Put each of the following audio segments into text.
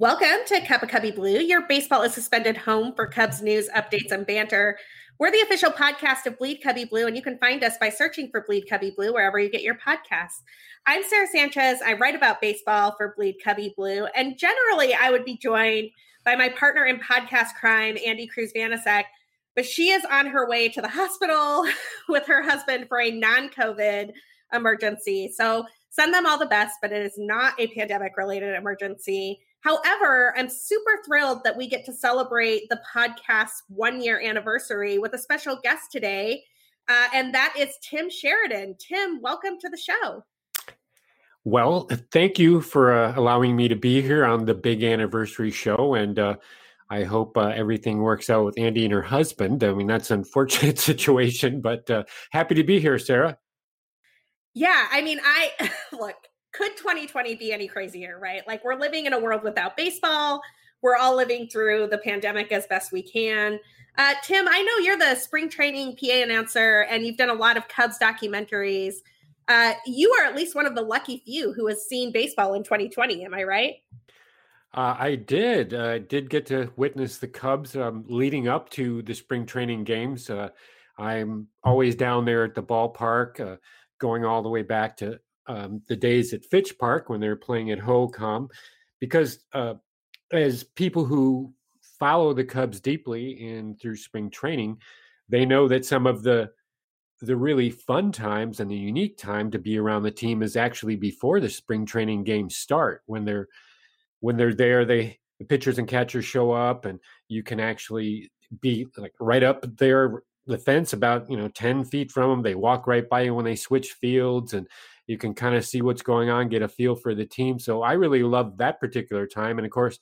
Welcome to Cup of Cubby Blue. Your baseball is suspended home for Cubs news, updates, and banter. We're the official podcast of Bleed Cubby Blue, and you can find us by searching for Bleed Cubby Blue wherever you get your podcasts. I'm Sarah Sanchez. I write about baseball for Bleed Cubby Blue, and generally I would be joined by my partner in podcast crime, Andy Cruz Vanasek, but she is on her way to the hospital with her husband for a non COVID emergency. So send them all the best, but it is not a pandemic related emergency. However, I'm super thrilled that we get to celebrate the podcast's one year anniversary with a special guest today, uh, and that is Tim Sheridan. Tim, welcome to the show. Well, thank you for uh, allowing me to be here on the big anniversary show, and uh, I hope uh, everything works out with Andy and her husband. I mean, that's an unfortunate situation, but uh, happy to be here, Sarah. Yeah, I mean, I look could 2020 be any crazier, right? Like we're living in a world without baseball. We're all living through the pandemic as best we can. Uh, Tim, I know you're the spring training PA announcer and you've done a lot of Cubs documentaries. Uh, you are at least one of the lucky few who has seen baseball in 2020. Am I right? Uh, I did. I uh, did get to witness the Cubs um, leading up to the spring training games. Uh, I'm always down there at the ballpark, uh, going all the way back to um, the days at Fitch Park when they were playing at Hohokam, because uh, as people who follow the Cubs deeply and through spring training, they know that some of the the really fun times and the unique time to be around the team is actually before the spring training games start. When they're when they're there they the pitchers and catchers show up and you can actually be like right up there the fence about you know 10 feet from them they walk right by you when they switch fields and you can kind of see what's going on, get a feel for the team. So I really loved that particular time. And of course,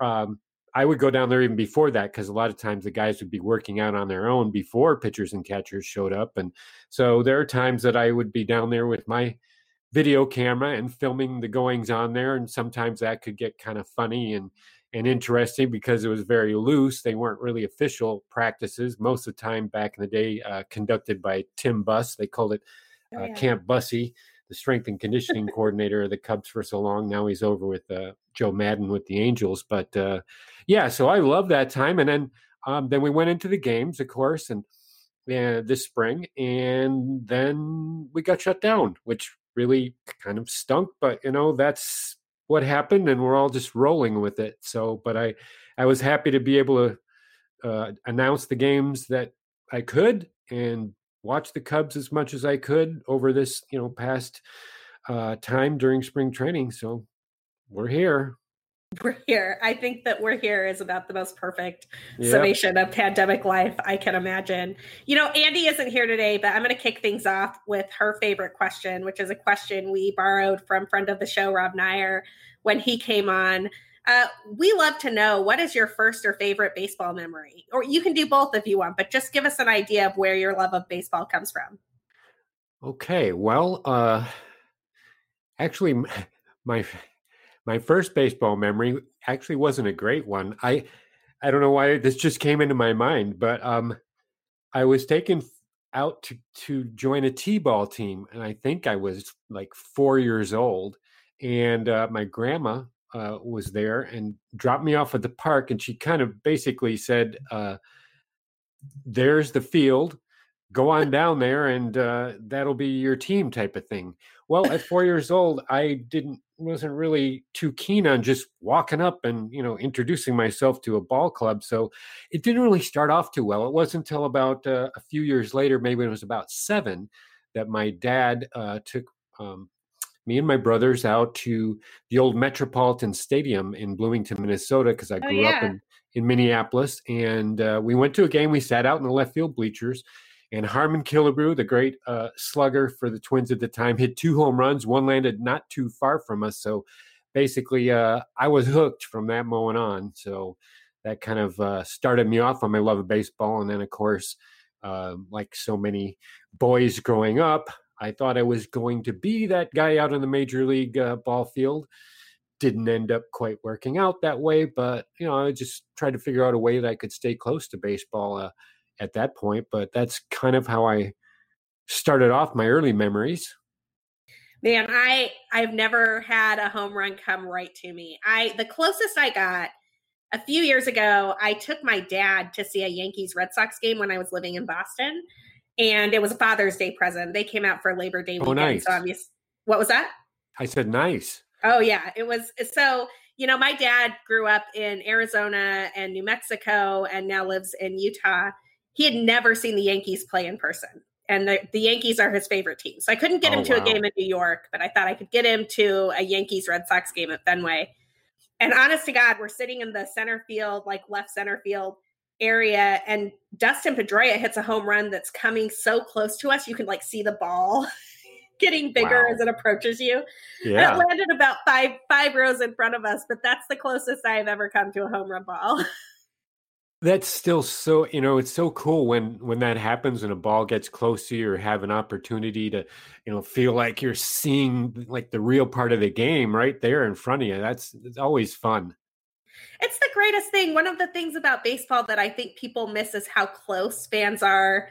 um, I would go down there even before that because a lot of times the guys would be working out on their own before pitchers and catchers showed up. And so there are times that I would be down there with my video camera and filming the goings on there. And sometimes that could get kind of funny and and interesting because it was very loose. They weren't really official practices. Most of the time back in the day, uh, conducted by Tim Buss. They called it oh, uh, yeah. Camp Bussy, the strength and conditioning coordinator of the Cubs for so long. Now he's over with uh, Joe Maddon with the Angels. But uh, yeah, so I love that time. And then um, then we went into the games, of course, and uh, this spring, and then we got shut down, which really kind of stunk. But you know that's what happened, and we're all just rolling with it. So, but I I was happy to be able to uh, announce the games that I could and watch the Cubs as much as I could over this, you know, past uh, time during spring training. So we're here. We're here. I think that we're here is about the most perfect yep. summation of pandemic life I can imagine. You know, Andy isn't here today, but I'm going to kick things off with her favorite question, which is a question we borrowed from friend of the show, Rob Neyer, when he came on. Uh, we love to know what is your first or favorite baseball memory, or you can do both if you want, but just give us an idea of where your love of baseball comes from. Okay, well, uh, actually, my my first baseball memory actually wasn't a great one. I I don't know why this just came into my mind, but um, I was taken out to to join a t-ball team, and I think I was like four years old, and uh, my grandma uh, was there and dropped me off at the park, and she kind of basically said, uh, "There's the field. Go on down there, and uh, that'll be your team," type of thing. Well, at four years old, I didn't wasn't really too keen on just walking up and you know introducing myself to a ball club so it didn't really start off too well it wasn't until about uh, a few years later maybe it was about seven that my dad uh, took um, me and my brothers out to the old Metropolitan Stadium in Bloomington, Minnesota, because I oh, grew oh, yeah. up in, in Minneapolis. And uh, we went to a game. We sat out in the left field bleachers. And Harmon Killebrew, the great uh, slugger for the Twins at the time, hit two home runs. One landed not too far from us. So basically, uh, I was hooked from that moment on. So that kind of uh, started me off on my love of baseball. And then, of course, uh, like so many boys growing up, I thought I was going to be that guy out in the major league uh, ball field. Didn't end up quite working out that way, but you know, I just tried to figure out a way that I could stay close to baseball uh, at that point. But that's kind of how I started off my early memories. Man, I I've never had a home run come right to me. I the closest I got a few years ago, I took my dad to see a Yankees Red Sox game when I was living in Boston, and it was a Father's Day present. They came out for Labor Day oh, weekend. Nice. So obvious. What was that? I said nice. Oh yeah, it was so. You know, my dad grew up in Arizona and New Mexico, and now lives in Utah. He had never seen the Yankees play in person and the, the, Yankees are his favorite team. So I couldn't get oh, him to wow. a game in New York, but I thought I could get him to a Yankees Red Sox game at Fenway. And honest to God, we're sitting in the center field, like left center field area, and Dustin Pedroia hits a home run that's coming so close to us, you can like see the ball getting bigger wow. as it approaches you. Yeah. And it landed about five five rows in front of us, but that's the closest I've ever come to a home run ball. That's still so you know it's so cool when when that happens and a ball gets close to you or have an opportunity to you know feel like you're seeing like the real part of the game right there in front of you. That's it's always fun. It's the greatest thing. One of the things about baseball that I think people miss is how close fans are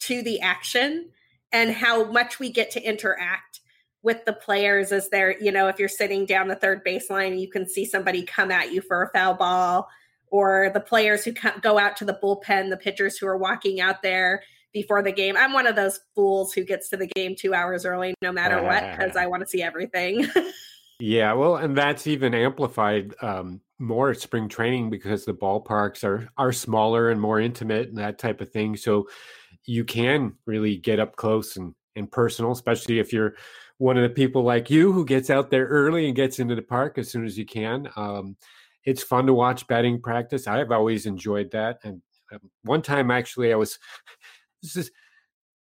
to the action and how much we get to interact with the players as they're, you know, if you're sitting down the third baseline, you can see somebody come at you for a foul ball or the players who go out to the bullpen, the pitchers who are walking out there before the game. I'm one of those fools who gets to the game two hours early, no matter what, because I want to see everything. yeah, well, and that's even amplified um, more at spring training because the ballparks are are smaller and more intimate and that type of thing. So you can really get up close and, and personal, especially if you're one of the people like you who gets out there early and gets into the park as soon as you can. Um, it's fun to watch batting practice. I've always enjoyed that. And um, one time, actually, I was this is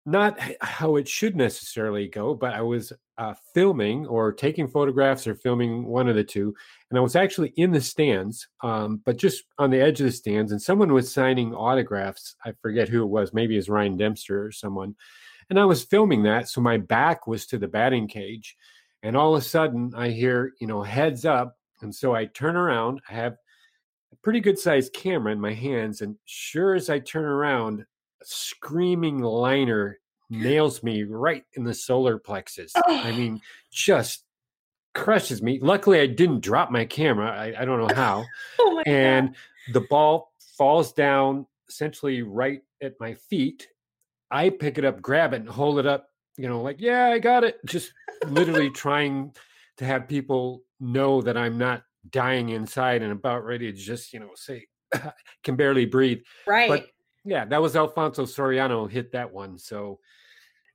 not how it should necessarily go, but I was uh, filming or taking photographs or filming one of the two, and I was actually in the stands, um, but just on the edge of the stands, and someone was signing autographs. I forget who it was. Maybe it was Ryan Dempster or someone. And I was filming that, so my back was to the batting cage, and all of a sudden I hear, you know, heads up and so I turn around, I have a pretty good sized camera in my hands, and sure as I turn around, screaming liner nails me right in the solar plexus. Oh. I mean, just crushes me. Luckily, I didn't drop my camera. I, I don't know how. oh and God. the ball falls down essentially right at my feet. I pick it up, grab it, and hold it up, you know, like, yeah, I got it. Just literally trying to have people know that I'm not dying inside and about ready to just, you know, say, can barely breathe. Right. But yeah, that was Alfonso Soriano hit that one. So,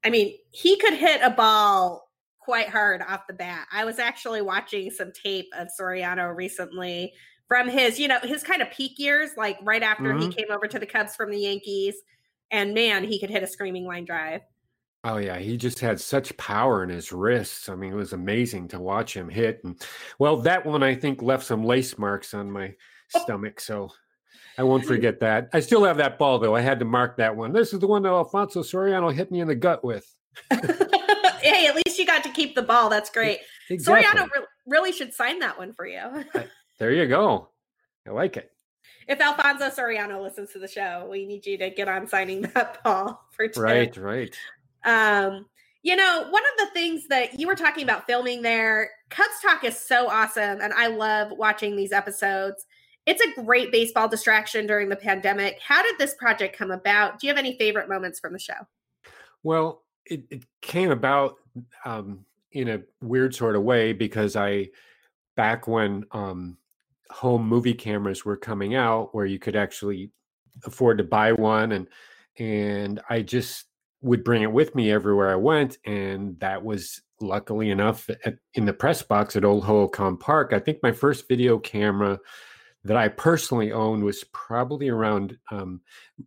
I mean, he could hit a ball quite hard off the bat. I was actually watching some tape of Soriano recently from his, you know, his kind of peak years, like right after mm-hmm. he came over to the Cubs from the Yankees. And man, he could hit a screaming line drive. Oh yeah, he just had such power in his wrists. I mean, it was amazing to watch him hit. And well, that one I think left some lace marks on my stomach, so I won't forget that. I still have that ball though. I had to mark that one. This is the one that Alfonso Soriano hit me in the gut with. hey, at least you got to keep the ball. That's great. Exactly. Soriano re- really should sign that one for you. There you go. I like it. If Alfonso Soriano listens to the show, we need you to get on signing that ball for Tim. Right, right. Um, you know, one of the things that you were talking about filming there, Cubs Talk is so awesome. And I love watching these episodes. It's a great baseball distraction during the pandemic. How did this project come about? Do you have any favorite moments from the show? Well, it, it came about um, in a weird sort of way because I, back when um, home movie cameras were coming out, where you could actually afford to buy one, and and I just would bring it with me everywhere I went, and that was luckily enough at, in the press box at Old Hohokam Park. I think my first video camera that I personally owned was probably around, um,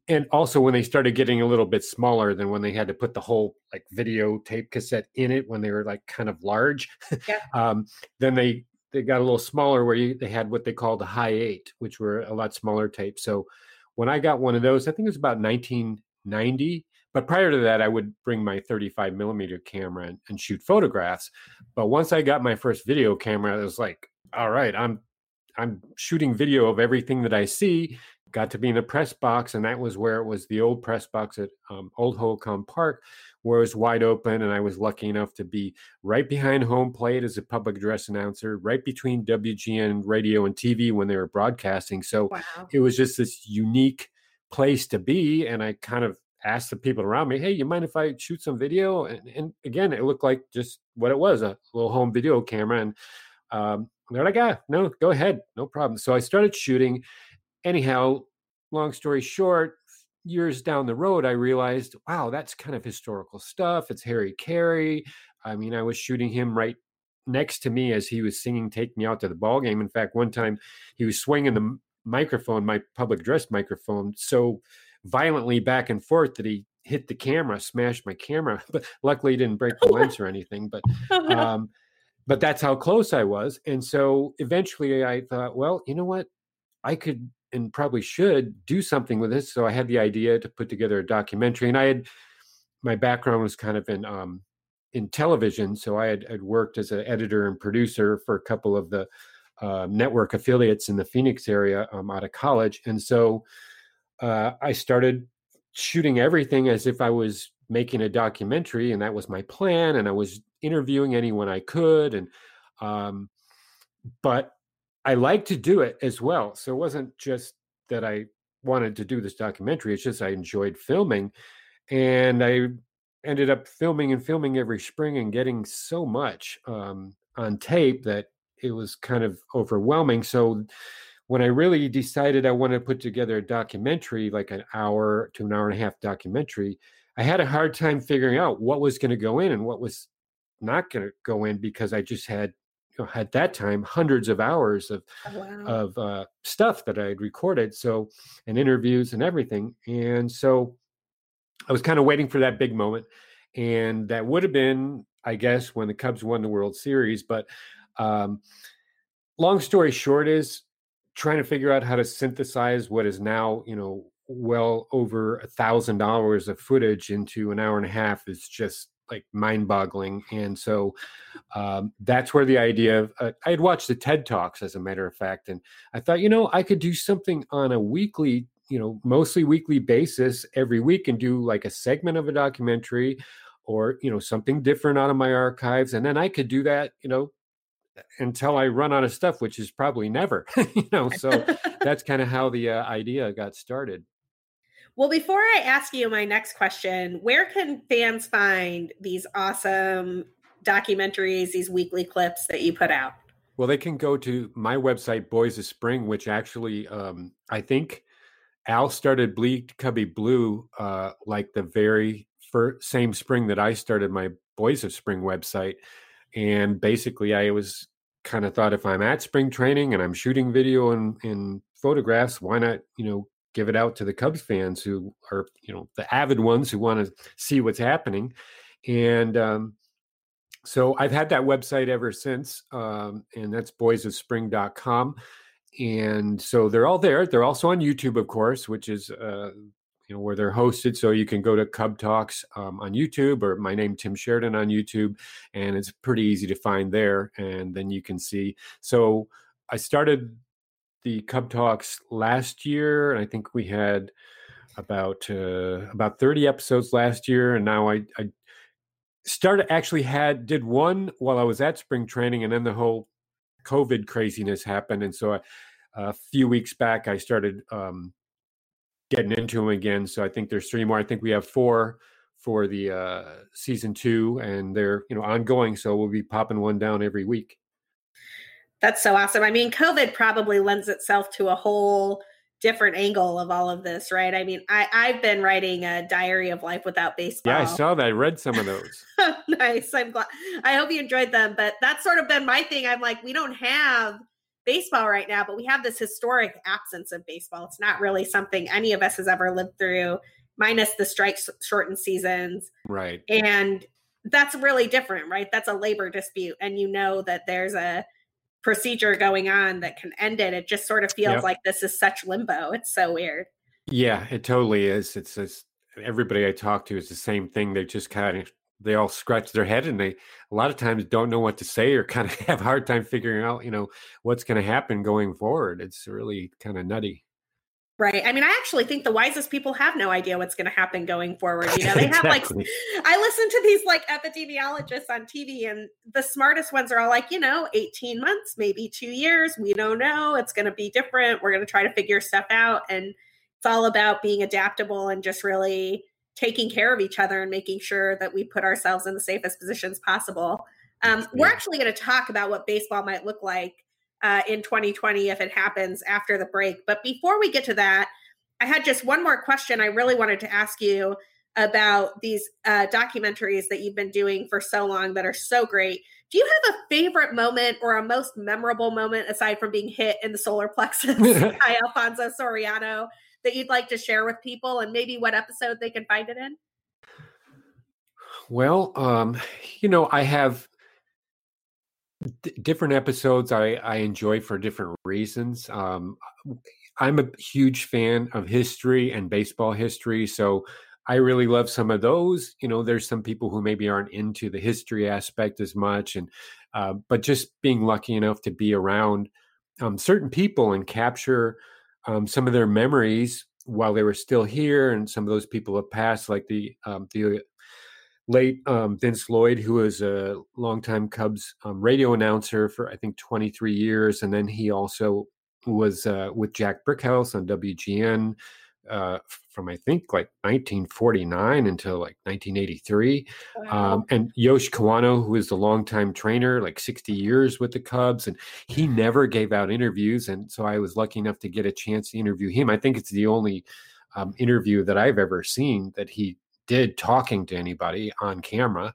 and also when they started getting a little bit smaller than when they had to put the whole like videotape cassette in it when they were like kind of large. Yeah. um, then they they got a little smaller where you, they had what they called a Hi8, which were a lot smaller tapes. So when I got one of those, I think it was about 1990 but prior to that, I would bring my 35 millimeter camera and, and, shoot photographs. But once I got my first video camera, it was like, all right, I'm I'm shooting video of everything that I see got to be in the press box, and that was where it was the old press box at um, Old Hohokam Park, where it was wide open. And I was lucky enough to be right behind home plate as a public address announcer, right between WGN radio and TV when they were broadcasting. So wow. it was just this unique place to be. And I kind of asked the people around me, hey, you mind if I shoot some video? And, and again, it looked like just what it was a little home video camera. And um, they're like, ah, no, go ahead, no problem. So I started shooting. Anyhow, long story short, years down the road, I realized, wow, that's kind of historical stuff. It's Harry Caray. I mean, I was shooting him right next to me as he was singing "Take Me Out to the Ball Game." In fact, one time he was swinging the microphone, my public address microphone, so violently back and forth that he hit the camera, smashed my camera. But luckily, he didn't break the lens or anything. But oh, um, but that's how close I was. And so eventually, I thought, well, you know what, I could and probably should do something with this. So I had the idea to put together a documentary, and I had my background was kind of in um, in television, so I had, worked as an editor and producer for a couple of the uh, network affiliates in the Phoenix area um, out of college, and so uh, I started shooting everything as if I was making a documentary, and that was my plan. And I was interviewing anyone I could, and um, but I like to do it as well. So it wasn't just that I wanted to do this documentary; it's just I enjoyed filming, and I ended up filming and filming every spring and getting so much um, on tape that it was kind of overwhelming. So when I really decided I wanted to put together a documentary, like an hour to an hour and a half documentary, I had a hard time figuring out what was going to go in and what was not going to go in because I just had, you know, at that time, hundreds of hours of oh, wow. of uh, stuff that I had recorded, so and interviews and everything, and so I was kind of waiting for that big moment, and that would have been, I guess, when the Cubs won the World Series. But um, long story short is trying to figure out how to synthesize what is now, you know, well over a thousand hours of footage into an hour and a half is just like mind-boggling and so um, that's where the idea of uh, i had watched the ted talks as a matter of fact and i thought you know i could do something on a weekly you know mostly weekly basis every week and do like a segment of a documentary or you know something different out of my archives and then i could do that you know until I run out of stuff, which is probably never, you know. So that's kind of how the uh, idea got started. Well, before I ask you my next question, where can fans find these awesome documentaries, these weekly clips that you put out? Well, they can go to my website, Boys of Spring, which actually um, I think Al started Bleed Cubby Blue uh, like the very first, same spring that I started my Boys of Spring website and basically i was kind of thought if i'm at spring training and i'm shooting video and, and photographs why not you know give it out to the cubs fans who are you know the avid ones who want to see what's happening. And um, so i've had that website ever since um, and that's boysofspring.com and so they're all there. They're also on youtube of course which is uh, you know where they're hosted. So you can go to cub talks um, on youtube or my name tim sheridan on youtube and it's pretty easy to find there and then you can see. So i started the cub talks last year and i think we had about uh, about 30 episodes last year and now i i started actually had did one while i was at spring training and then the whole covid craziness happened and so I, a few weeks back i started um, getting into them again. So I think there's three more. I think we have four for the uh, season two, and they're you know ongoing. So we'll be popping one down every week. That's so awesome. I mean, COVID probably lends itself to a whole different angle of all of this, right? I mean, I, I've been writing a diary of life without baseball. Yeah, I saw that. I read some of those. nice. I'm glad. I hope you enjoyed them. But that's sort of been my thing. I'm like, we don't have baseball right now, but we have this historic absence of baseball. It's not really something any of us has ever lived through, minus the strikes shortened seasons. Right. And that's really different, right? That's a labor dispute. And you know that there's a procedure going on that can end it. It just sort of feels yep. like this is such limbo. It's so weird. Yeah, it totally is. It's just everybody I talk to is the same thing. They just kind of they all scratch their head and they a lot of times don't know what to say or kind of have a hard time figuring out you know what's going to happen going forward it's really kind of nutty Right. I mean, I actually think the wisest people have no idea what's going to happen going forward. You know, they have exactly. like, I listen to these like epidemiologists on TV, and the smartest ones are all like, you know, 18 months, maybe two years. We don't know. It's going to be different. We're going to try to figure stuff out. And it's all about being adaptable and just really taking care of each other and making sure that we put ourselves in the safest positions possible. Um, yeah. We're actually going to talk about what baseball might look like uh, in 2020 if it happens after the break. But before we get to that, I had just one more question I really wanted to ask you about these uh, documentaries that you've been doing for so long that are so great. Do you have a favorite moment or a most memorable moment aside from being hit in the solar plexus by Alfonso Soriano that you'd like to share with people and maybe what episode they can find it in? Well, um, you know, I have D- different episodes I, I enjoy for different reasons. Um, I'm a huge fan of history and baseball history, so I really love some of those. You know, there's some people who maybe aren't into the history aspect as much, and uh, but just being lucky enough to be around um, certain people and capture um, some of their memories while they were still here, and some of those people have passed, like the um, the late um, Vince Lloyd, who was a longtime Cubs um, radio announcer for I think 23 years, and then he also was uh, with Jack Brickhouse on WGN uh, from I think like 1949 until like 1983, wow. um, and Yosh Kawano, who is the longtime trainer, like 60 years with the Cubs, and he never gave out interviews, and so I was lucky enough to get a chance to interview him. I think it's the only um, interview that I've ever seen that he did talking to anybody on camera.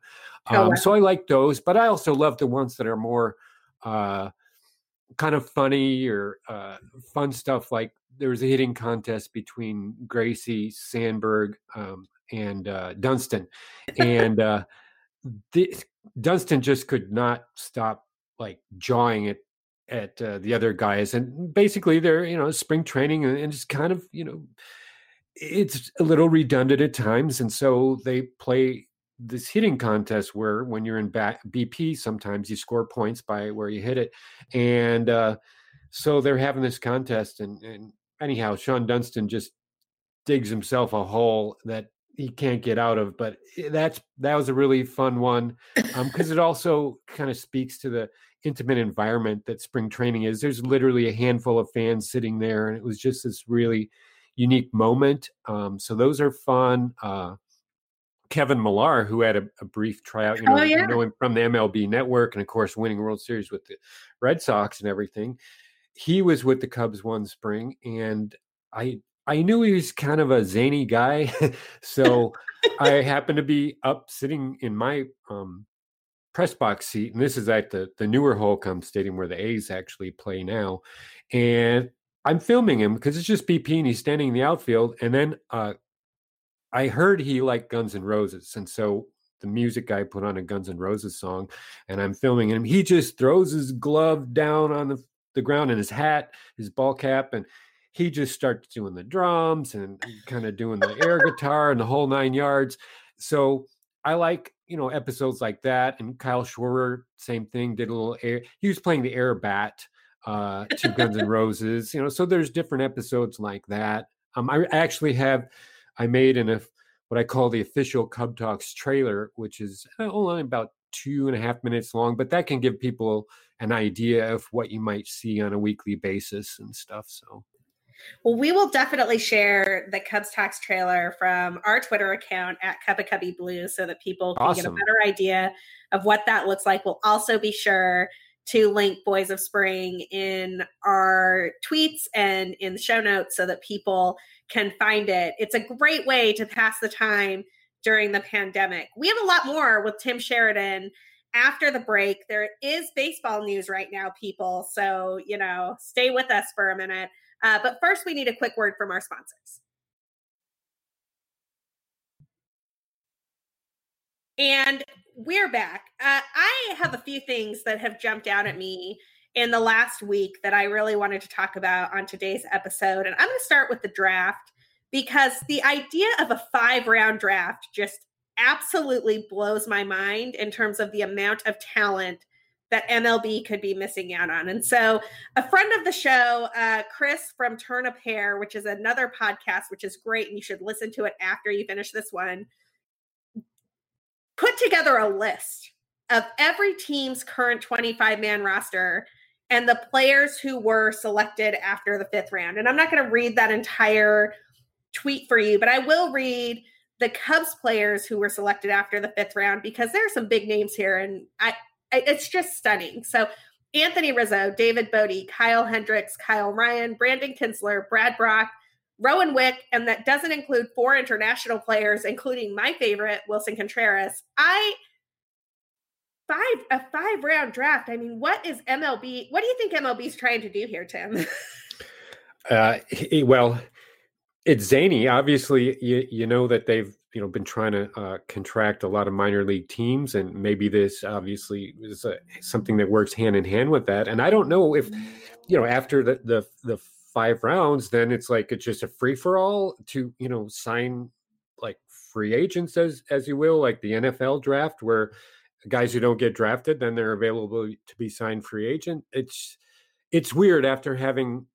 Oh, um, oh, wow. So I like those, but I also love the ones that are more uh, kind of funny or uh, fun stuff. Like there was a hitting contest between Gracie Sandberg um, and uh, Dunston, and uh, the, Dunston just could not stop like jawing it at uh, the other guys, and basically they're you know spring training and, and it's kind of you know it's a little redundant at times and so they play this hitting contest where when you're in bp sometimes you score points by where you hit it and uh, so they're having this contest and, and anyhow Shawon dunston just digs himself a hole that he can't get out of but that's that was a really fun one because um, it also kind of speaks to the intimate environment that spring training is. There's literally a handful of fans sitting there and it was just this really unique moment. Um, so those are fun. Uh, Kevin Millar, who had a, a brief tryout, you know, oh, yeah. knowing from the MLB network and of course winning World Series with the Red Sox and everything. He was with the Cubs one spring and I I knew he was kind of a zany guy. so I happened to be up sitting in my um, press box seat, and this is at the the newer Hohokam Stadium where the A's actually play now. And I'm filming him because it's just BP and he's standing in the outfield. And then uh, I heard he liked Guns N' Roses. And so the music guy put on a Guns N' Roses song and I'm filming him. He just throws his glove down on the, the ground and his hat, his ball cap, and he just starts doing the drums and kind of doing the air guitar and the whole nine yards. So I like, you know, episodes like that. And Kyle Schwarber, same thing, did a little air. He was playing the air bat uh, to Guns N' Roses. You know, so there's different episodes like that. Um, I actually have I made an a what I call the official Cub Talks trailer, which is uh, only about two and a half minutes long, but that can give people an idea of what you might see on a weekly basis and stuff. So. Well, we will definitely share the Cubs Talks trailer from our Twitter account at Cubba Cubby Blue so that people can awesome. get a better idea of what that looks like. We'll also be sure to link Boys of Spring in our tweets and in the show notes so that people can find it. It's a great way to pass the time during the pandemic. We have a lot more with Tim Sheridan after the break. There is baseball news right now, people. So, you know, stay with us for a minute. Uh, but first, we need a quick word from our sponsors. And we're back. Uh, I have a few things that have jumped out at me in the last week that I really wanted to talk about on today's episode. And I'm going to start with the draft because the idea of a five round draft just absolutely blows my mind in terms of the amount of talent that MLB could be missing out on. And so, a friend of the show, uh, Chris from Turn Up Hair, which is another podcast, which is great, and you should listen to it after you finish this one, put together a list of every team's current 25 man roster and the players who were selected after the fifth round. And I'm not going to read that entire tweet for you, but I will read the Cubs players who were selected after the fifth round because there are some big names here, and I, I it's just stunning. So Anthony Rizzo, David Bote, Kyle Hendricks, Kyle Ryan, Brandon Kintzler, Brad Brach, Rowan Wick, and that doesn't include four international players, including my favorite, Willson Contreras. I five a five round draft. I mean, what is MLB? What do you think MLB is trying to do here, Tim? uh, well, it's zany. Obviously, you you know that they've you know been trying to uh, contract a lot of minor league teams, and maybe this obviously is a, something that works hand in hand with that. And I don't know if you know after the the the five rounds, then it's like it's just a free for all to you know sign like free agents as as you will, like the NFL draft where guys who don't get drafted then they're available to be signed free agent. It's it's weird after having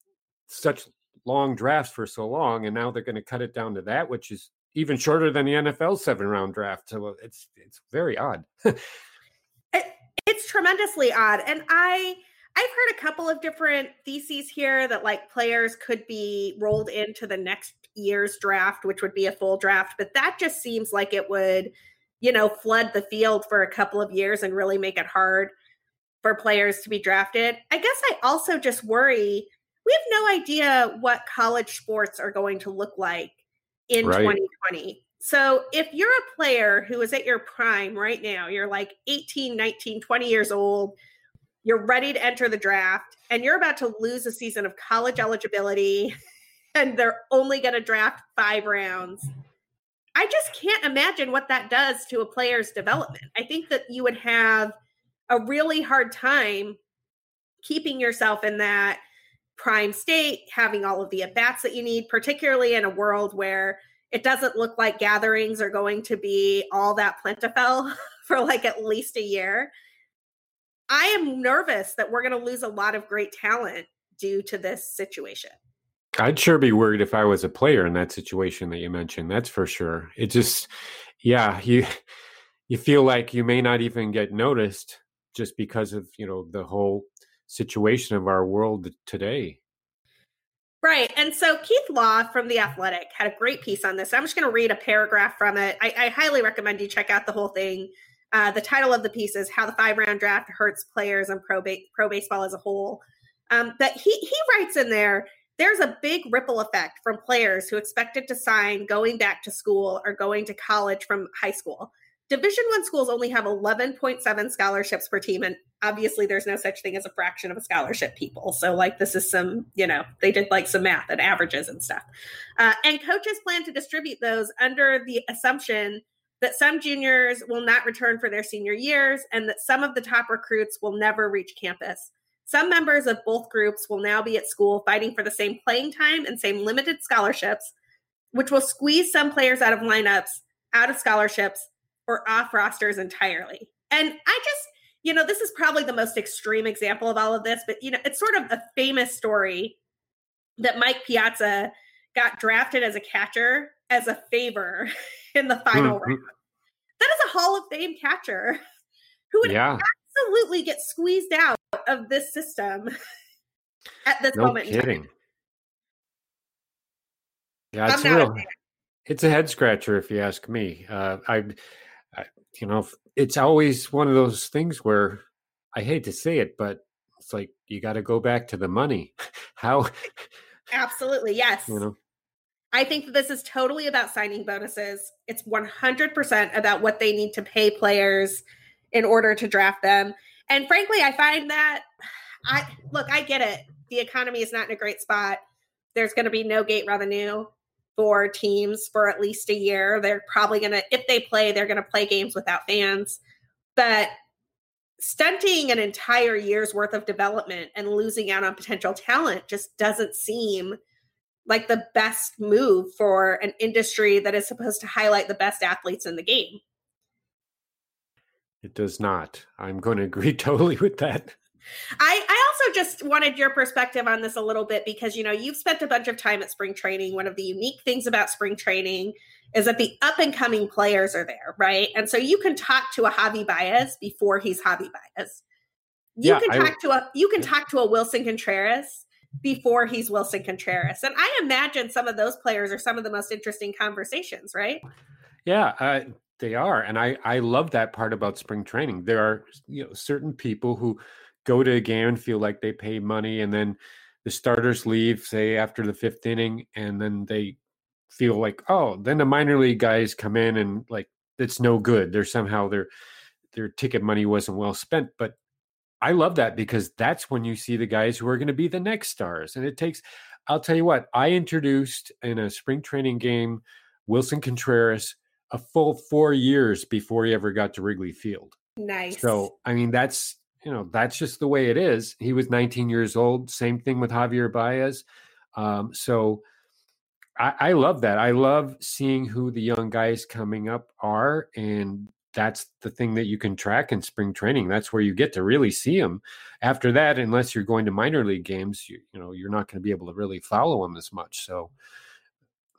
such long drafts for so long, and now they're going to cut it down to that, which is even shorter than the NFL seven round draft. So it's it's very odd. it, it's tremendously odd, and I I've heard a couple of different theses here that like players could be rolled into the next year's draft, which would be a full draft, but that just seems like it would, you know, flood the field for a couple of years and really make it hard for players to be drafted. I guess I also just worry we have no idea what college sports are going to look like in right. 2020. So if you're a player who is at your prime right now, you're like 18, 19, 20 years old, you're ready to enter the draft, and you're about to lose a season of college eligibility, and they're only going to draft five rounds. I just can't imagine what that does to a player's development. I think that you would have a really hard time keeping yourself in that prime state, having all of the at bats that you need, particularly in a world where it doesn't look like gatherings are going to be all that plentiful for like at least a year. I am nervous that we're going to lose a lot of great talent due to this situation. I'd sure be worried if I was a player in that situation that you mentioned. That's for sure. It just, yeah, you you feel like you may not even get noticed just because of you know the whole situation of our world today. Right. And so Keith Law from The Athletic had a great piece on this. I'm just going to read a paragraph from it. I, I, highly recommend you check out the whole thing. Uh, the title of the piece is How the Five Round Draft Hurts Players and Pro, ba- pro Baseball as a Whole. Um, but he, he writes in there there's a big ripple effect from players who expected to sign going back to school or going to college from high school. Division one schools only have 11.7 scholarships per team, and obviously there's no such thing as a fraction of a scholarship people. So like this is some, you know, they did like some math and averages and stuff. Uh, and coaches plan to distribute those under the assumption that some juniors will not return for their senior years and that some of the top recruits will never reach campus. Some members of both groups will now be at school fighting for the same playing time and same limited scholarships, which will squeeze some players out of lineups, out of scholarships, or off rosters entirely. And I just, you know, this is probably the most extreme example of all of this, but, you know, it's sort of a famous story that Mike Piazza got drafted as a catcher as a favor in the final mm-hmm. round. That is a Hall of Fame catcher who would yeah. absolutely get squeezed out of this system at this no moment. Kidding. Yeah, it's real. It's a head scratcher, if you ask me. Uh, I you know, it's always one of those things where I hate to say it, but it's like you got to go back to the money. How? Absolutely, yes. You know, I think that this is totally about signing bonuses. It's 100% about what they need to pay players in order to draft them. And frankly, I find that I look, I get it. The economy is not in a great spot. There's going to be no gate revenue for teams for at least a year. They're probably going to, if they play, they're going to play games without fans. But stunting an entire year's worth of development and losing out on potential talent just doesn't seem like the best move for an industry that is supposed to highlight the best athletes in the game. It does not. I'm going to agree totally with that. I, I also just wanted your perspective on this a little bit because you know you've spent a bunch of time at spring training. One of the unique things about spring training is that the up and coming players are there, right? And so you can talk to a Javi Baez before he's Javi Baez. You yeah, can talk I, to a you can talk to a Willson Contreras before he's Willson Contreras. And I imagine some of those players are some of the most interesting conversations, right? Yeah, uh, they are, and I I love that part about spring training. There are you know certain people who go to a game and feel like they pay money, and then the starters leave, say after the fifth inning, and then they feel like oh, then the minor league guys come in and like it's no good. They're somehow their their ticket money wasn't well spent, but I love that because that's when you see the guys who are going to be the next stars. And it takes, I'll tell you what, I introduced in a spring training game Willson Contreras a full four years before he ever got to Wrigley Field. Nice. So, I mean, that's, you know, that's just the way it is. He was 19 years old. Same thing with Javier Baez. Um, so I, I love that. I love seeing who the young guys coming up are and that's the thing that you can track in spring training. That's where you get to really see them. After that, unless you're going to minor league games, you, you know you're not going to be able to really follow them as much. So,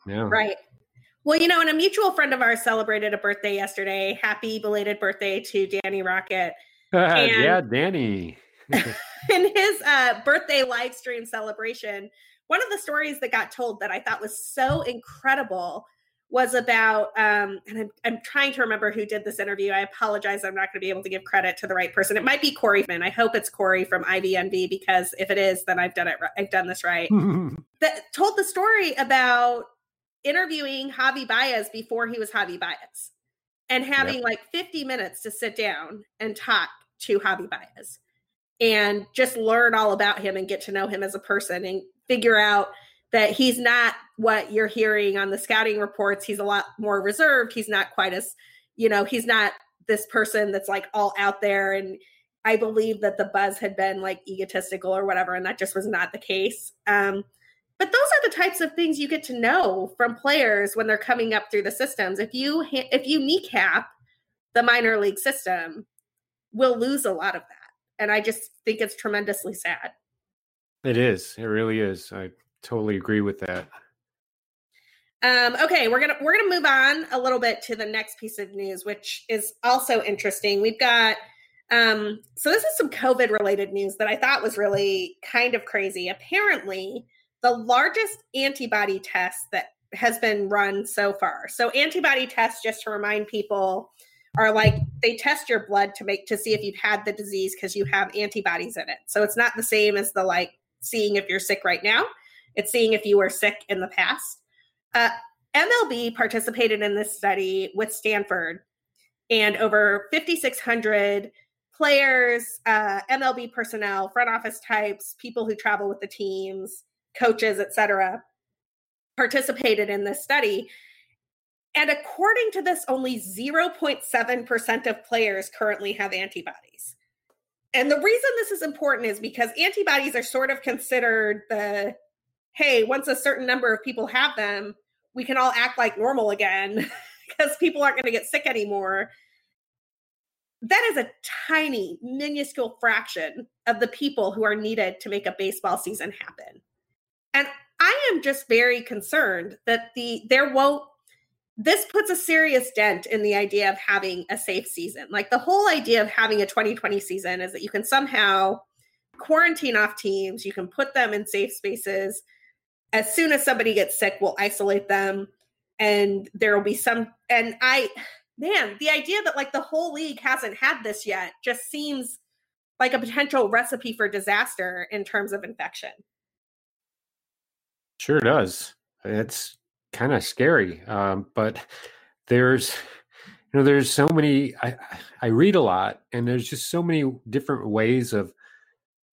yeah, right. Well, you know, and a mutual friend of ours celebrated a birthday yesterday. Happy belated birthday to Danny Rockett. And yeah, Danny. in his uh, birthday live stream celebration, one of the stories that got told that I thought was so incredible was about um, and I'm, I'm trying to remember who did this interview i apologize i'm not going to be able to give credit to the right person it might be corey Finn. i hope it's corey from ivnv because if it is then i've done it right i've done this right that told the story about interviewing javi baez before he was javi baez and having yep. like 50 minutes to sit down and talk to javi baez and just learn all about him and get to know him as a person and figure out that he's not what you're hearing on the scouting reports. He's a lot more reserved. He's not quite as, you know, he's not this person that's like all out there. And I believe that the buzz had been like egotistical or whatever, and that just was not the case. Um, but those are the types of things you get to know from players when they're coming up through the systems. If you if you kneecap the minor league system, we'll lose a lot of that. And I just think it's tremendously sad. It is. It really is. I totally agree with that. Um, okay, we're gonna we're gonna move on a little bit to the next piece of news, which is also interesting. We've got um, so this is some COVID related news that I thought was really kind of crazy. Apparently, the largest antibody test that has been run so far. So antibody tests, just to remind people, are like they test your blood to make to see if you've had the disease because you have antibodies in it. So it's not the same as the like seeing if you're sick right now. It's seeing if you were sick in the past. Uh, MLB participated in this study with Stanford, and over 5,600 players, uh, MLB personnel, front office types, people who travel with the teams, coaches, etc., participated in this study. And according to this, only 0.7% of players currently have antibodies. And the reason this is important is because antibodies are sort of considered the hey, once a certain number of people have them, we can all act like normal again because people aren't going to get sick anymore. That is a tiny, minuscule fraction of the people who are needed to make a baseball season happen. And I am just very concerned that the there won't this puts a serious dent in the idea of having a safe season. Like the whole idea of having a 2020 season is that you can somehow quarantine off teams, you can put them in safe spaces, as soon as somebody gets sick, we'll isolate them and there will be some and I man, the idea that like the whole league hasn't had this yet just seems like a potential recipe for disaster in terms of infection. Sure does. It's kind of scary. Um, but there's you know there's so many I I read a lot and there's just so many different ways of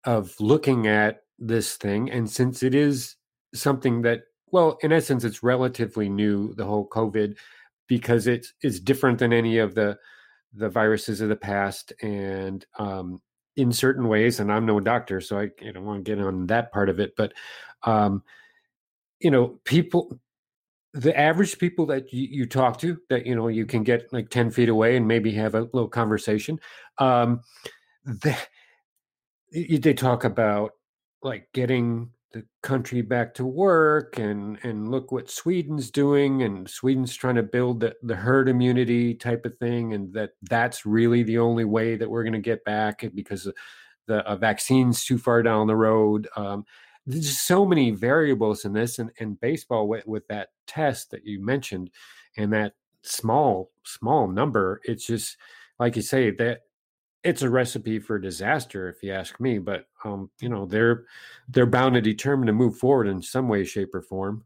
of looking at this thing and since it is something that, well, in essence, it's relatively new. The whole COVID, because it's it's different than any of the the viruses of the past, and um, in certain ways. And I'm no doctor, so I, I don't want to get on that part of it, but um, you know, people the average people that you, you, talk to that you know you can get like 10 feet away and maybe have a little conversation um they, they talk about like getting the country back to work and and look what Sweden's doing and Sweden's trying to build the, the herd immunity type of thing and that that's really the only way that we're going to get back because the uh, vaccine's too far down the road um, there's so many variables in this and, and baseball with, with that test that you mentioned and that small small number it's just like you say that it's a recipe for disaster if you ask me but um you know they're they're bound to determine to move forward in some way shape or form.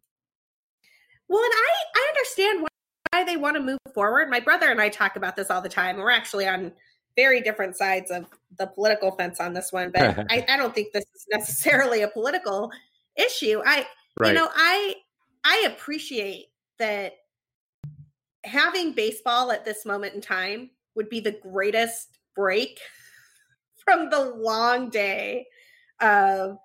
Well and i i understand why they want to move forward. My brother and i talk about this all the time we're actually on very different sides of the political fence on this one but I, I don't think this is necessarily a political issue. I right. you know i i appreciate that having baseball at this moment in time would be the greatest break from the long day of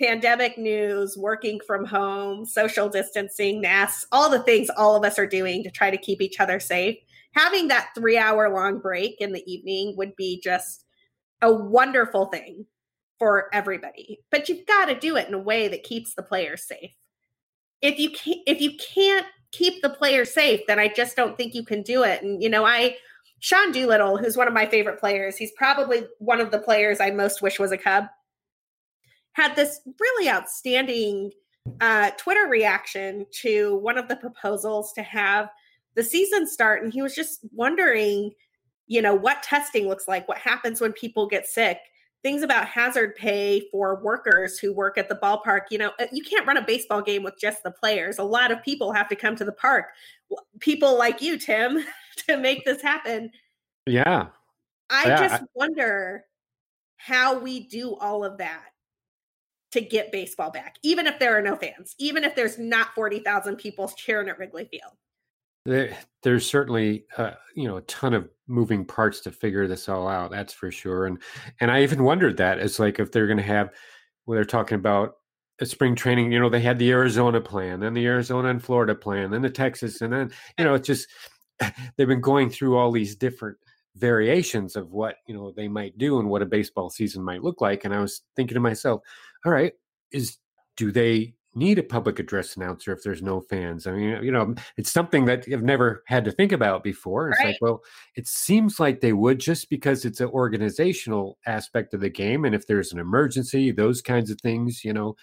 pandemic news, working from home, social distancing, masks, all the things all of us are doing to try to keep each other safe. Having that three hour long break in the evening would be just a wonderful thing for everybody. But you've got to do it in a way that keeps the players safe. If you can't, if you can't keep the players safe, then I just don't think you can do it. And you know, I Sean Doolittle, who's one of my favorite players, he's probably one of the players I most wish was a Cub, had this really outstanding uh, Twitter reaction to one of the proposals to have the season start. And he was just wondering, you know, what testing looks like, what happens when people get sick, things about hazard pay for workers who work at the ballpark. You know, uh, you can't run a baseball game with just the players. A lot of people have to come to the park. People like you, Tim, to make this happen. Yeah. I yeah, just I, wonder how we do all of that to get baseball back, even if there are no fans, even if there's not 40,000 people cheering at Wrigley Field. There, there's certainly, uh, you know, a ton of moving parts to figure this all out. That's for sure. And and I even wondered that it's like if they're going to have, when they're talking about a spring training, you know, they had the Arizona plan, and the Arizona and Florida plan, and the Texas, and then you know, it's just they've been going through all these different variations of what you know they might do and what a baseball season might look like and i was thinking to myself all right is do they need a public address announcer if there's no fans? I mean you know it's something that i've never had to think about before. It's right. like well it seems like they would just because it's an organizational aspect of the game and if there's an emergency those kinds of things you know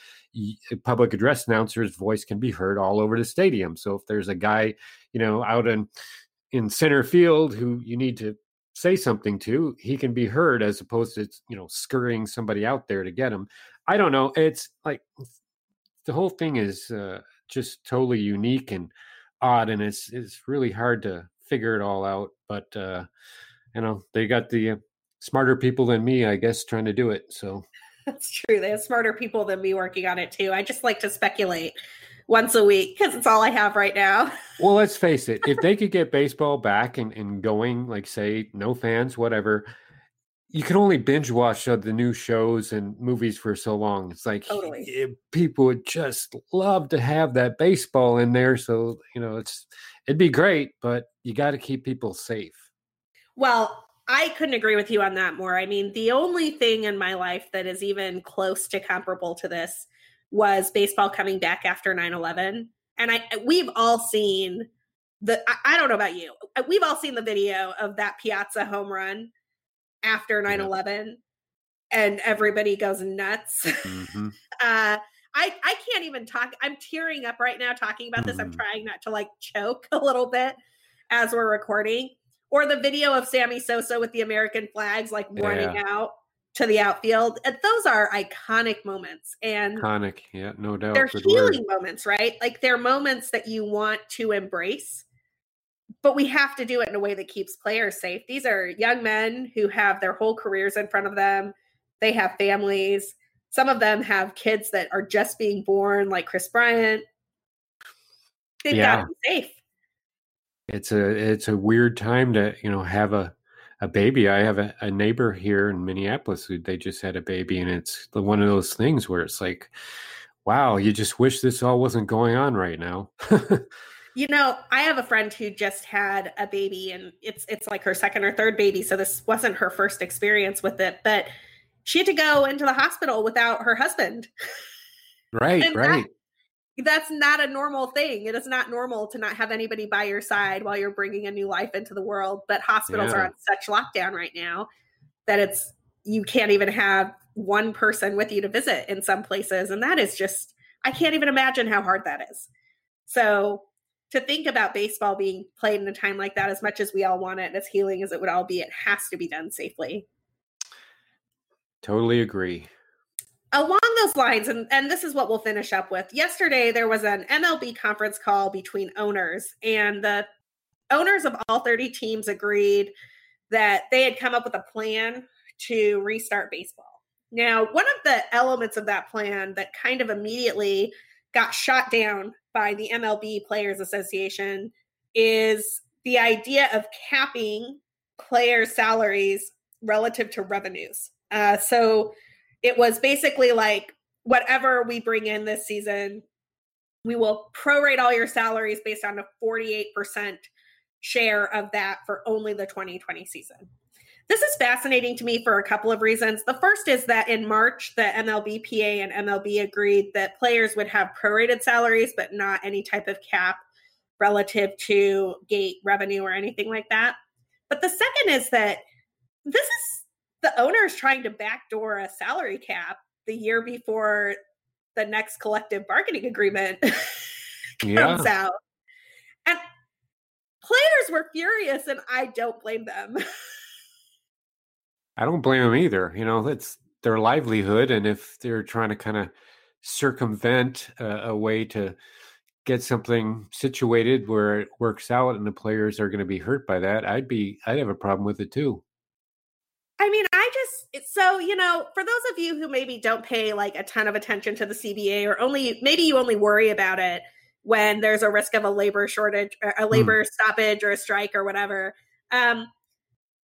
a public address announcer's voice can be heard all over the stadium. So if there's a guy you know out in in center field who you need to say something to, he can be heard as opposed to you know scurrying somebody out there to get him. I don't know. It's like the whole thing is uh, just totally unique and odd, and it's it's really hard to figure it all out. But uh, you know, they got the uh, smarter people than me, I guess, trying to do it. So that's true. They have smarter people than me working on it too. I just like to speculate once a week because it's all I have right now. well, let's face it. If they could get baseball back and, and going, like say, no fans, whatever, you can only binge watch uh, the new shows and movies for so long. It's like totally. it, people would just love to have that baseball in there. So, you know, it's it'd be great, but you got to keep people safe. Well, I couldn't agree with you on that more. I mean, the only thing in my life that is even close to comparable to this was baseball coming back after 9-11 and i we've all seen the I, I, don't know about you uh, we've all seen the video of that piazza home run after 9-11 yeah. and everybody goes nuts mm-hmm. uh I, I can't even talk. I'm tearing up right now talking about this. I'm mm-hmm. trying not to like choke a little bit as we're recording. Or the video of Sammy Sosa with the American flags like running yeah. out to the outfield. And those are iconic moments. And iconic, yeah, no doubt. They're Good healing word. moments, right? Like they're moments that you want to embrace, but we have to do it in a way that keeps players safe. These are young men who have their whole careers in front of them. They have families. Some of them have kids that are just being born, like Kris Bryant. They've yeah. got to be safe. It's a it's a weird time to you know have a a baby. I have a, a, neighbor here in Minneapolis who they just had a baby, and it's the, one of those things where it's like, wow, you just wish this all wasn't going on right now. You know, I have a friend who just had a baby and it's it's like her second or third baby, so this wasn't her first experience with it, but she had to go into the hospital without her husband. Right, and right. That, that's not a normal thing. It is not normal to not have anybody by your side while you're bringing a new life into the world, but hospitals yeah. are on such lockdown right now that it's you can't even have one person with you to visit in some places and that is just I can't even imagine how hard that is. So to think about baseball being played in a time like that, as much as we all want it, as healing as it would all be, it has to be done safely. Totally agree. Along those lines, and, and this is what we'll finish up with. Yesterday, there was an MLB conference call between owners, and the owners of all 30 teams agreed that they had come up with a plan to restart baseball. Now, one of the elements of that plan that kind of immediately got shot down by the MLB Players Association is the idea of capping players' salaries relative to revenues. Uh, so it was basically like whatever we bring in this season, we will prorate all your salaries based on a 48% share of that for only the 2020 season. This is fascinating to me for a couple of reasons. The first is that in March, the MLBPA and MLB agreed that players would have prorated salaries, but not any type of cap relative to gate revenue or anything like that. But the second is that this is the owner is trying to backdoor a salary cap the year before the next collective bargaining agreement comes yeah. out. And players were furious, and I don't blame them. I don't blame them either. You know, it's their livelihood, and if they're trying to kind of circumvent a, a way to get something situated where it works out and the players are going to be hurt by that, I'd be I'd have a problem with it too. I mean, I just so you know, for those of you who maybe don't pay like a ton of attention to the CBA, or only maybe you only worry about it when there's a risk of a labor shortage, a hmm. labor mm. stoppage, or a strike, or whatever. Um,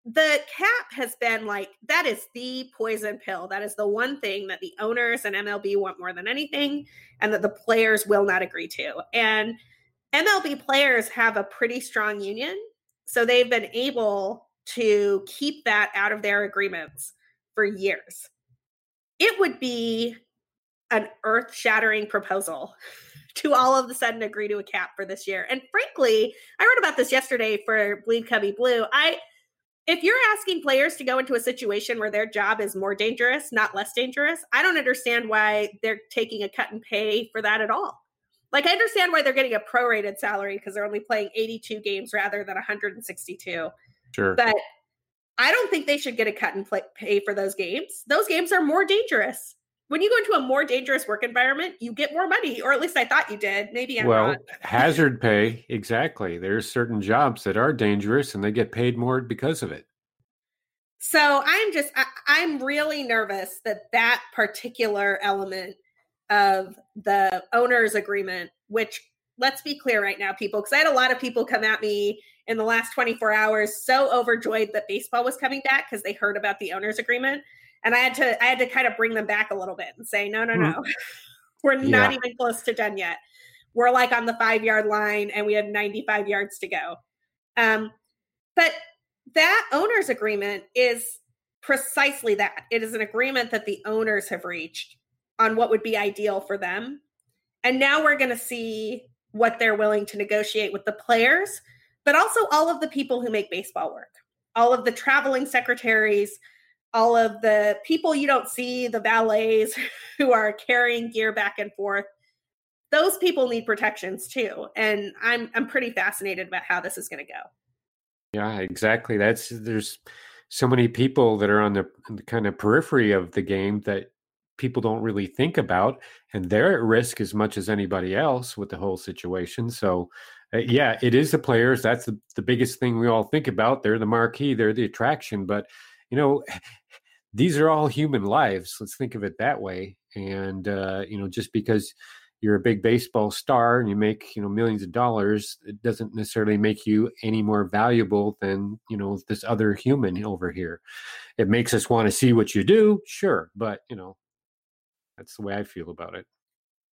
the cap has been like that is the poison pill. That is the one thing that the owners and MLB want more than anything, and that the players will not agree to. And MLB players have a pretty strong union, so they've been able to keep that out of their agreements for years. It would be an earth shattering proposal to all of a sudden agree to a cap for this year. And frankly, I wrote about this yesterday for Bleed Cubbie Blue. I if you're asking players to go into a situation where their job is more dangerous, not less dangerous, I don't understand why they're taking a cut and pay for that at all. Like, I understand why they're getting a prorated salary because they're only playing 82 games rather than 162. Sure. But I don't think they should get a cut and play, pay for those games. Those games are more dangerous. When you go into a more dangerous work environment, you get more money, or at least I thought you did. Maybe I'm well, not. hazard pay, exactly. There's certain jobs that are dangerous and they get paid more because of it. So I'm just, I, am really nervous that that particular element of the owner's agreement, which let's be clear right now, people, because I had a lot of people come at me in the last 24 hours so overjoyed that baseball was coming back because they heard about the owner's agreement. And I had to, I had to kind of bring them back a little bit and say, no, no, no, mm-hmm. we're not yeah. even close to done yet. We're like on the five yard line and we have 95 yards to go. Um, but that owner's agreement is precisely that. It is an agreement that the owners have reached on what would be ideal for them. And now we're going to see what they're willing to negotiate with the players, but also all of the people who make baseball work, all of the traveling secretaries, all of the people you don't see, the valets who are carrying gear back and forth. Those people need protections too. And I'm I'm pretty fascinated about how this is going to go. Yeah, exactly. That's there's so many people that are on the, the kind of periphery of the game that people don't really think about, and they're at risk as much as anybody else with the whole situation. So, uh, yeah, it is the players. That's the, the biggest thing we all think about. They're the marquee, they're the attraction. But, you know, these are all human lives. Let's think of it that way. And, uh, you know, just because you're a big baseball star and you make you know millions of dollars it doesn't necessarily make you any more valuable than you know this other human over here it makes us want to see what you do sure but you know that's the way i feel about it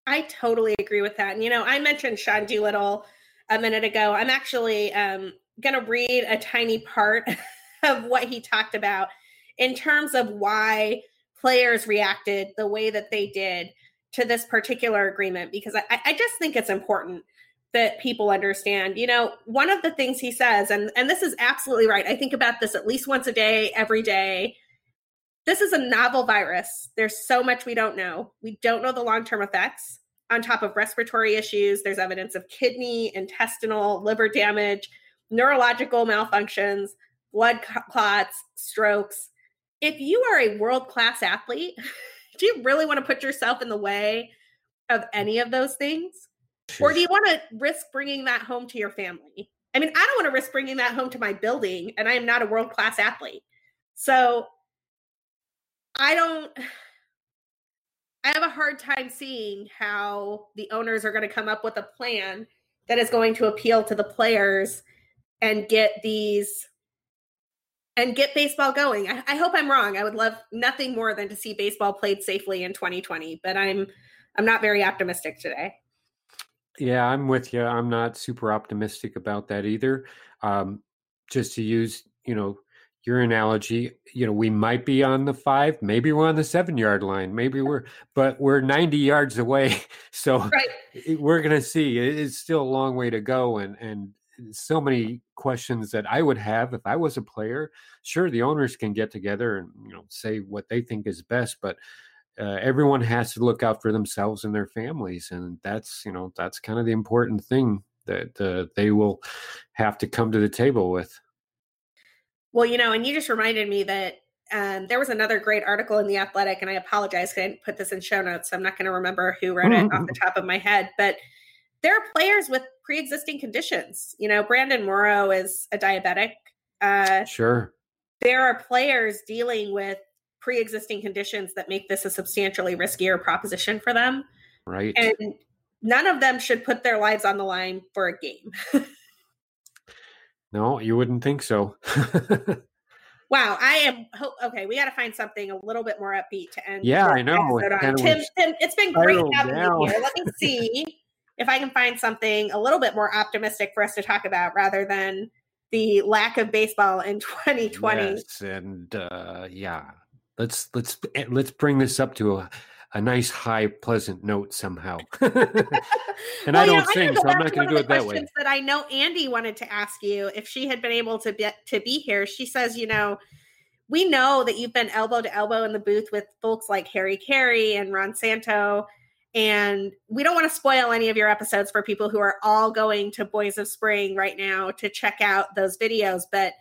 i totally agree with that and you know i mentioned sean doolittle a minute ago. I'm actually um, going to read a tiny part of what he talked about in terms of why players reacted the way that they did to this particular agreement, because I, I just think it's important that people understand. You know, one of the things he says, and, and this is absolutely right. I think about this at least once a day, every day. This is a novel virus. There's so much we don't know. We don't know the long term effects. On top of respiratory issues, there's evidence of kidney, intestinal, liver damage, neurological malfunctions, blood clots, strokes. If you are a world class athlete, do you really want to put yourself in the way of any of those things? Or do you want to risk bringing that home to your family? I mean, I don't want to risk bringing that home to my building, and I am not a world class athlete. So I don't, I have a hard time seeing how the owners are going to come up with a plan that is going to appeal to the players and get these and get baseball going. I, I, hope I'm wrong. I would love nothing more than to see baseball played safely in 2020, but I'm I'm not very optimistic today. Yeah, I'm with you. I'm not super optimistic about that either. Um, just to use, you know, your analogy, you know, we might be on the five, maybe we're on the seven yard line, maybe we're, but we're 90 yards away. So right. we're going to see. It's still a long way to go, and and so many questions that I would have if I was a player. Sure, the owners can get together and you know say what they think is best, but uh, everyone has to look out for themselves and their families, and that's you know that's kind of the important thing that uh, they will have to come to the table with. Well, you know, and you just reminded me that um, there was another great article in the Athletic, and I apologize I didn't put this in show notes. So I'm not going to remember who wrote it off the top of my head, but there are players with pre-existing conditions. You know, Brandon Morrow is a diabetic. Uh, sure. There are players dealing with pre-existing conditions that make this a substantially riskier proposition for them. Right. And none of them should put their lives on the line for a game. no, you wouldn't think so. wow, I am okay. We got to find something a little bit more upbeat to end. Yeah, I know. Tim, Tim, it's been great having you here. Let me see if I can find something a little bit more optimistic for us to talk about rather than the lack of baseball in 2020. Yes, and uh, yeah, let's let's eh, let's bring this up to a, a nice, high, pleasant note somehow. and well, I don't know, sing, so I'm not going to do it that way. That I know Andy wanted to ask you if she had been able to be to be here. She says, you know. We know that you've been elbow to elbow in the booth with folks like Harry Caray and Ron Santo and we don't want to spoil any of your episodes for people who are all going to Boys of Spring right now to check out those videos. But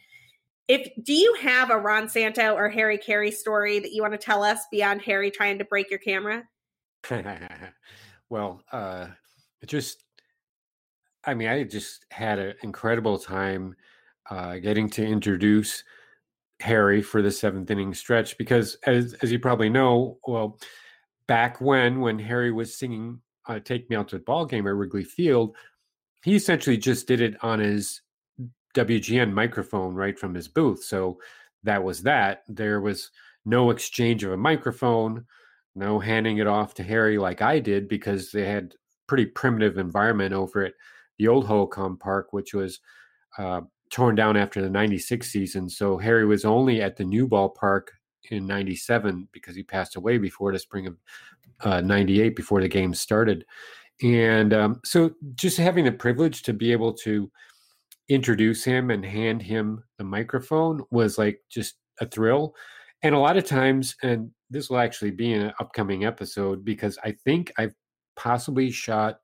if do you have a Ron Santo or Harry Caray story that you want to tell us beyond Harry trying to break your camera? well, uh, it just, I mean, I just had an incredible time uh, getting to introduce Harry for the seventh inning stretch because, as as you probably know, well back when when Harry was singing uh, "Take Me Out to the Ball Game" at Wrigley Field, he essentially just did it on his WGN microphone right from his booth. So that was that. There was no exchange of a microphone, no handing it off to Harry like I did because they had pretty primitive environment over at the old Hohokam Park, which was uh, torn down after the 96 season. So Harry was only at the new ballpark in 97 because he passed away before the spring of uh, 98 before the game started and um, so just having the privilege to be able to introduce him and hand him the microphone was like just a thrill and a lot of times and this will actually be an upcoming episode because i think i've possibly shot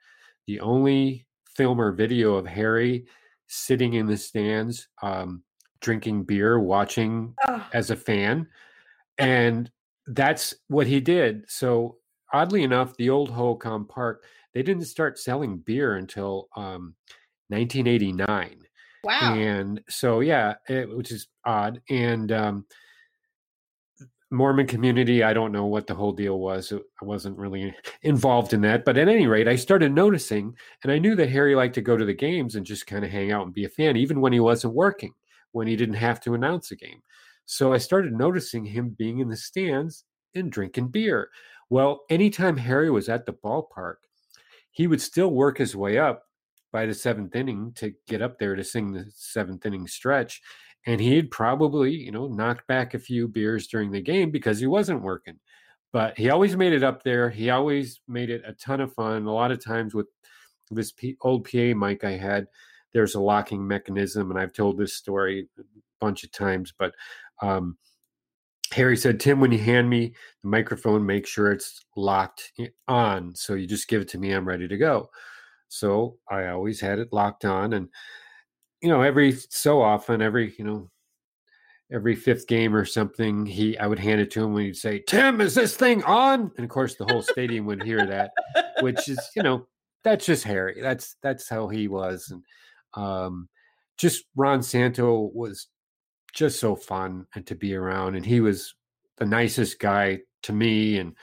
the only film or video of harry sitting in the stands um, drinking beer watching oh. as a fan and that's what he did. So oddly enough, the old Hohokam Park they didn't start selling beer until um, 1989. Wow! And so yeah, it, which is odd. And um, Mormon community, I don't know what the whole deal was. I wasn't really involved in that. But at any rate, I started noticing, and I knew that Harry liked to go to the games and just kind of hang out and be a fan, even when he wasn't working, when he didn't have to announce a game. So I started noticing him being in the stands and drinking beer. Well, anytime Harry was at the ballpark, he would still work his way up by the seventh inning to get up there to sing the seventh inning stretch. And he'd probably, you know, knocked back a few beers during the game because he wasn't working. But he always made it up there. He always made it a ton of fun. A lot of times with this P- old PA mic I had, there's a locking mechanism. And I've told this story a bunch of times, but um, Harry said, Tim, when you hand me the microphone, make sure it's locked on. So you just give it to me, I'm ready to go. So I always had it locked on. And, you know, every so often, every, you know, every fifth game or something, he I would hand it to him when he'd say, Tim, is this thing on? And of course the whole stadium would hear that, which is, you know, that's just Harry. That's that's how he was. And um just Ron Santo was just so fun and to be around. And he was the nicest guy to me. And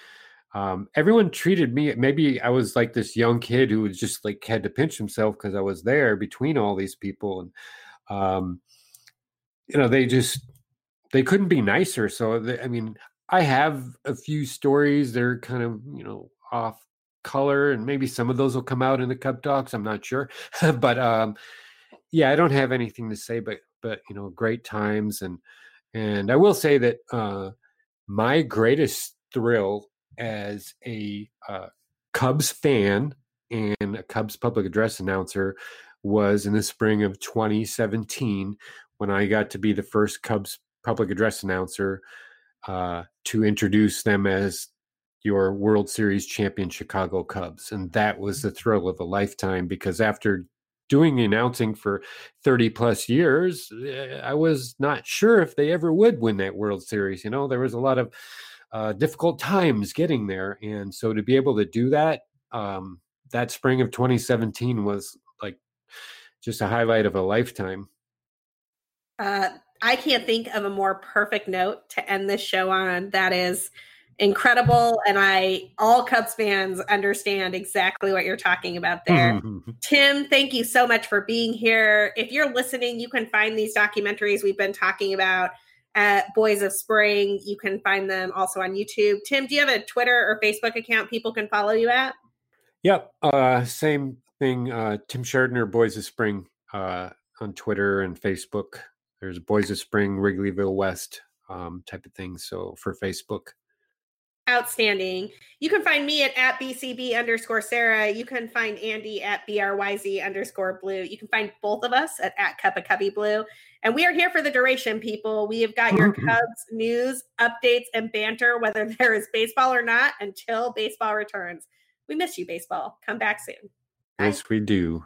um, everyone treated me. Maybe I was like this young kid who was just like had to pinch himself because I was there between all these people. And um, you know, they just they couldn't be nicer. So they, I mean, I have a few stories. They're kind of you know off color, and maybe some of those will come out in the Cub Talks. I'm not sure, but um, yeah, I don't have anything to say. But but you know, great times and and I will say that uh, my greatest thrill as a uh, Cubs fan and a Cubs public address announcer was in the spring of 2017 when I got to be the first Cubs public address announcer uh, to introduce them as your World Series champion Chicago Cubs. And that was the thrill of a lifetime because after doing announcing for 30 plus years, eh, I was not sure if they ever would win that World Series. You know, there was a lot of uh, difficult times getting there. And so to be able to do that, um, that spring of 2017 was like just a highlight of a lifetime. Uh, I can't think of a more perfect note to end this show on. That is incredible and i all cubs fans understand exactly what you're talking about there tim thank you so much for being here if you're listening you can find these documentaries we've been talking about at boys of spring you can find them also on youtube tim do you have a twitter or facebook account people can follow you at yep uh, same thing uh, tim Schardner, boys of spring uh, on twitter and facebook there's boys of spring wrigleyville west um, type of thing so for facebook Outstanding. You can find me at, at BCB underscore Sarah. You can find Andy at BRYZ underscore blue. You can find both of us at, at Cup of Cubby Blue. And we are here for the duration, people. We have got your mm-hmm. Cubs news, updates, and banter, whether there is baseball or not, until baseball returns. We miss you, baseball. Come back soon. Bye. Yes, we do.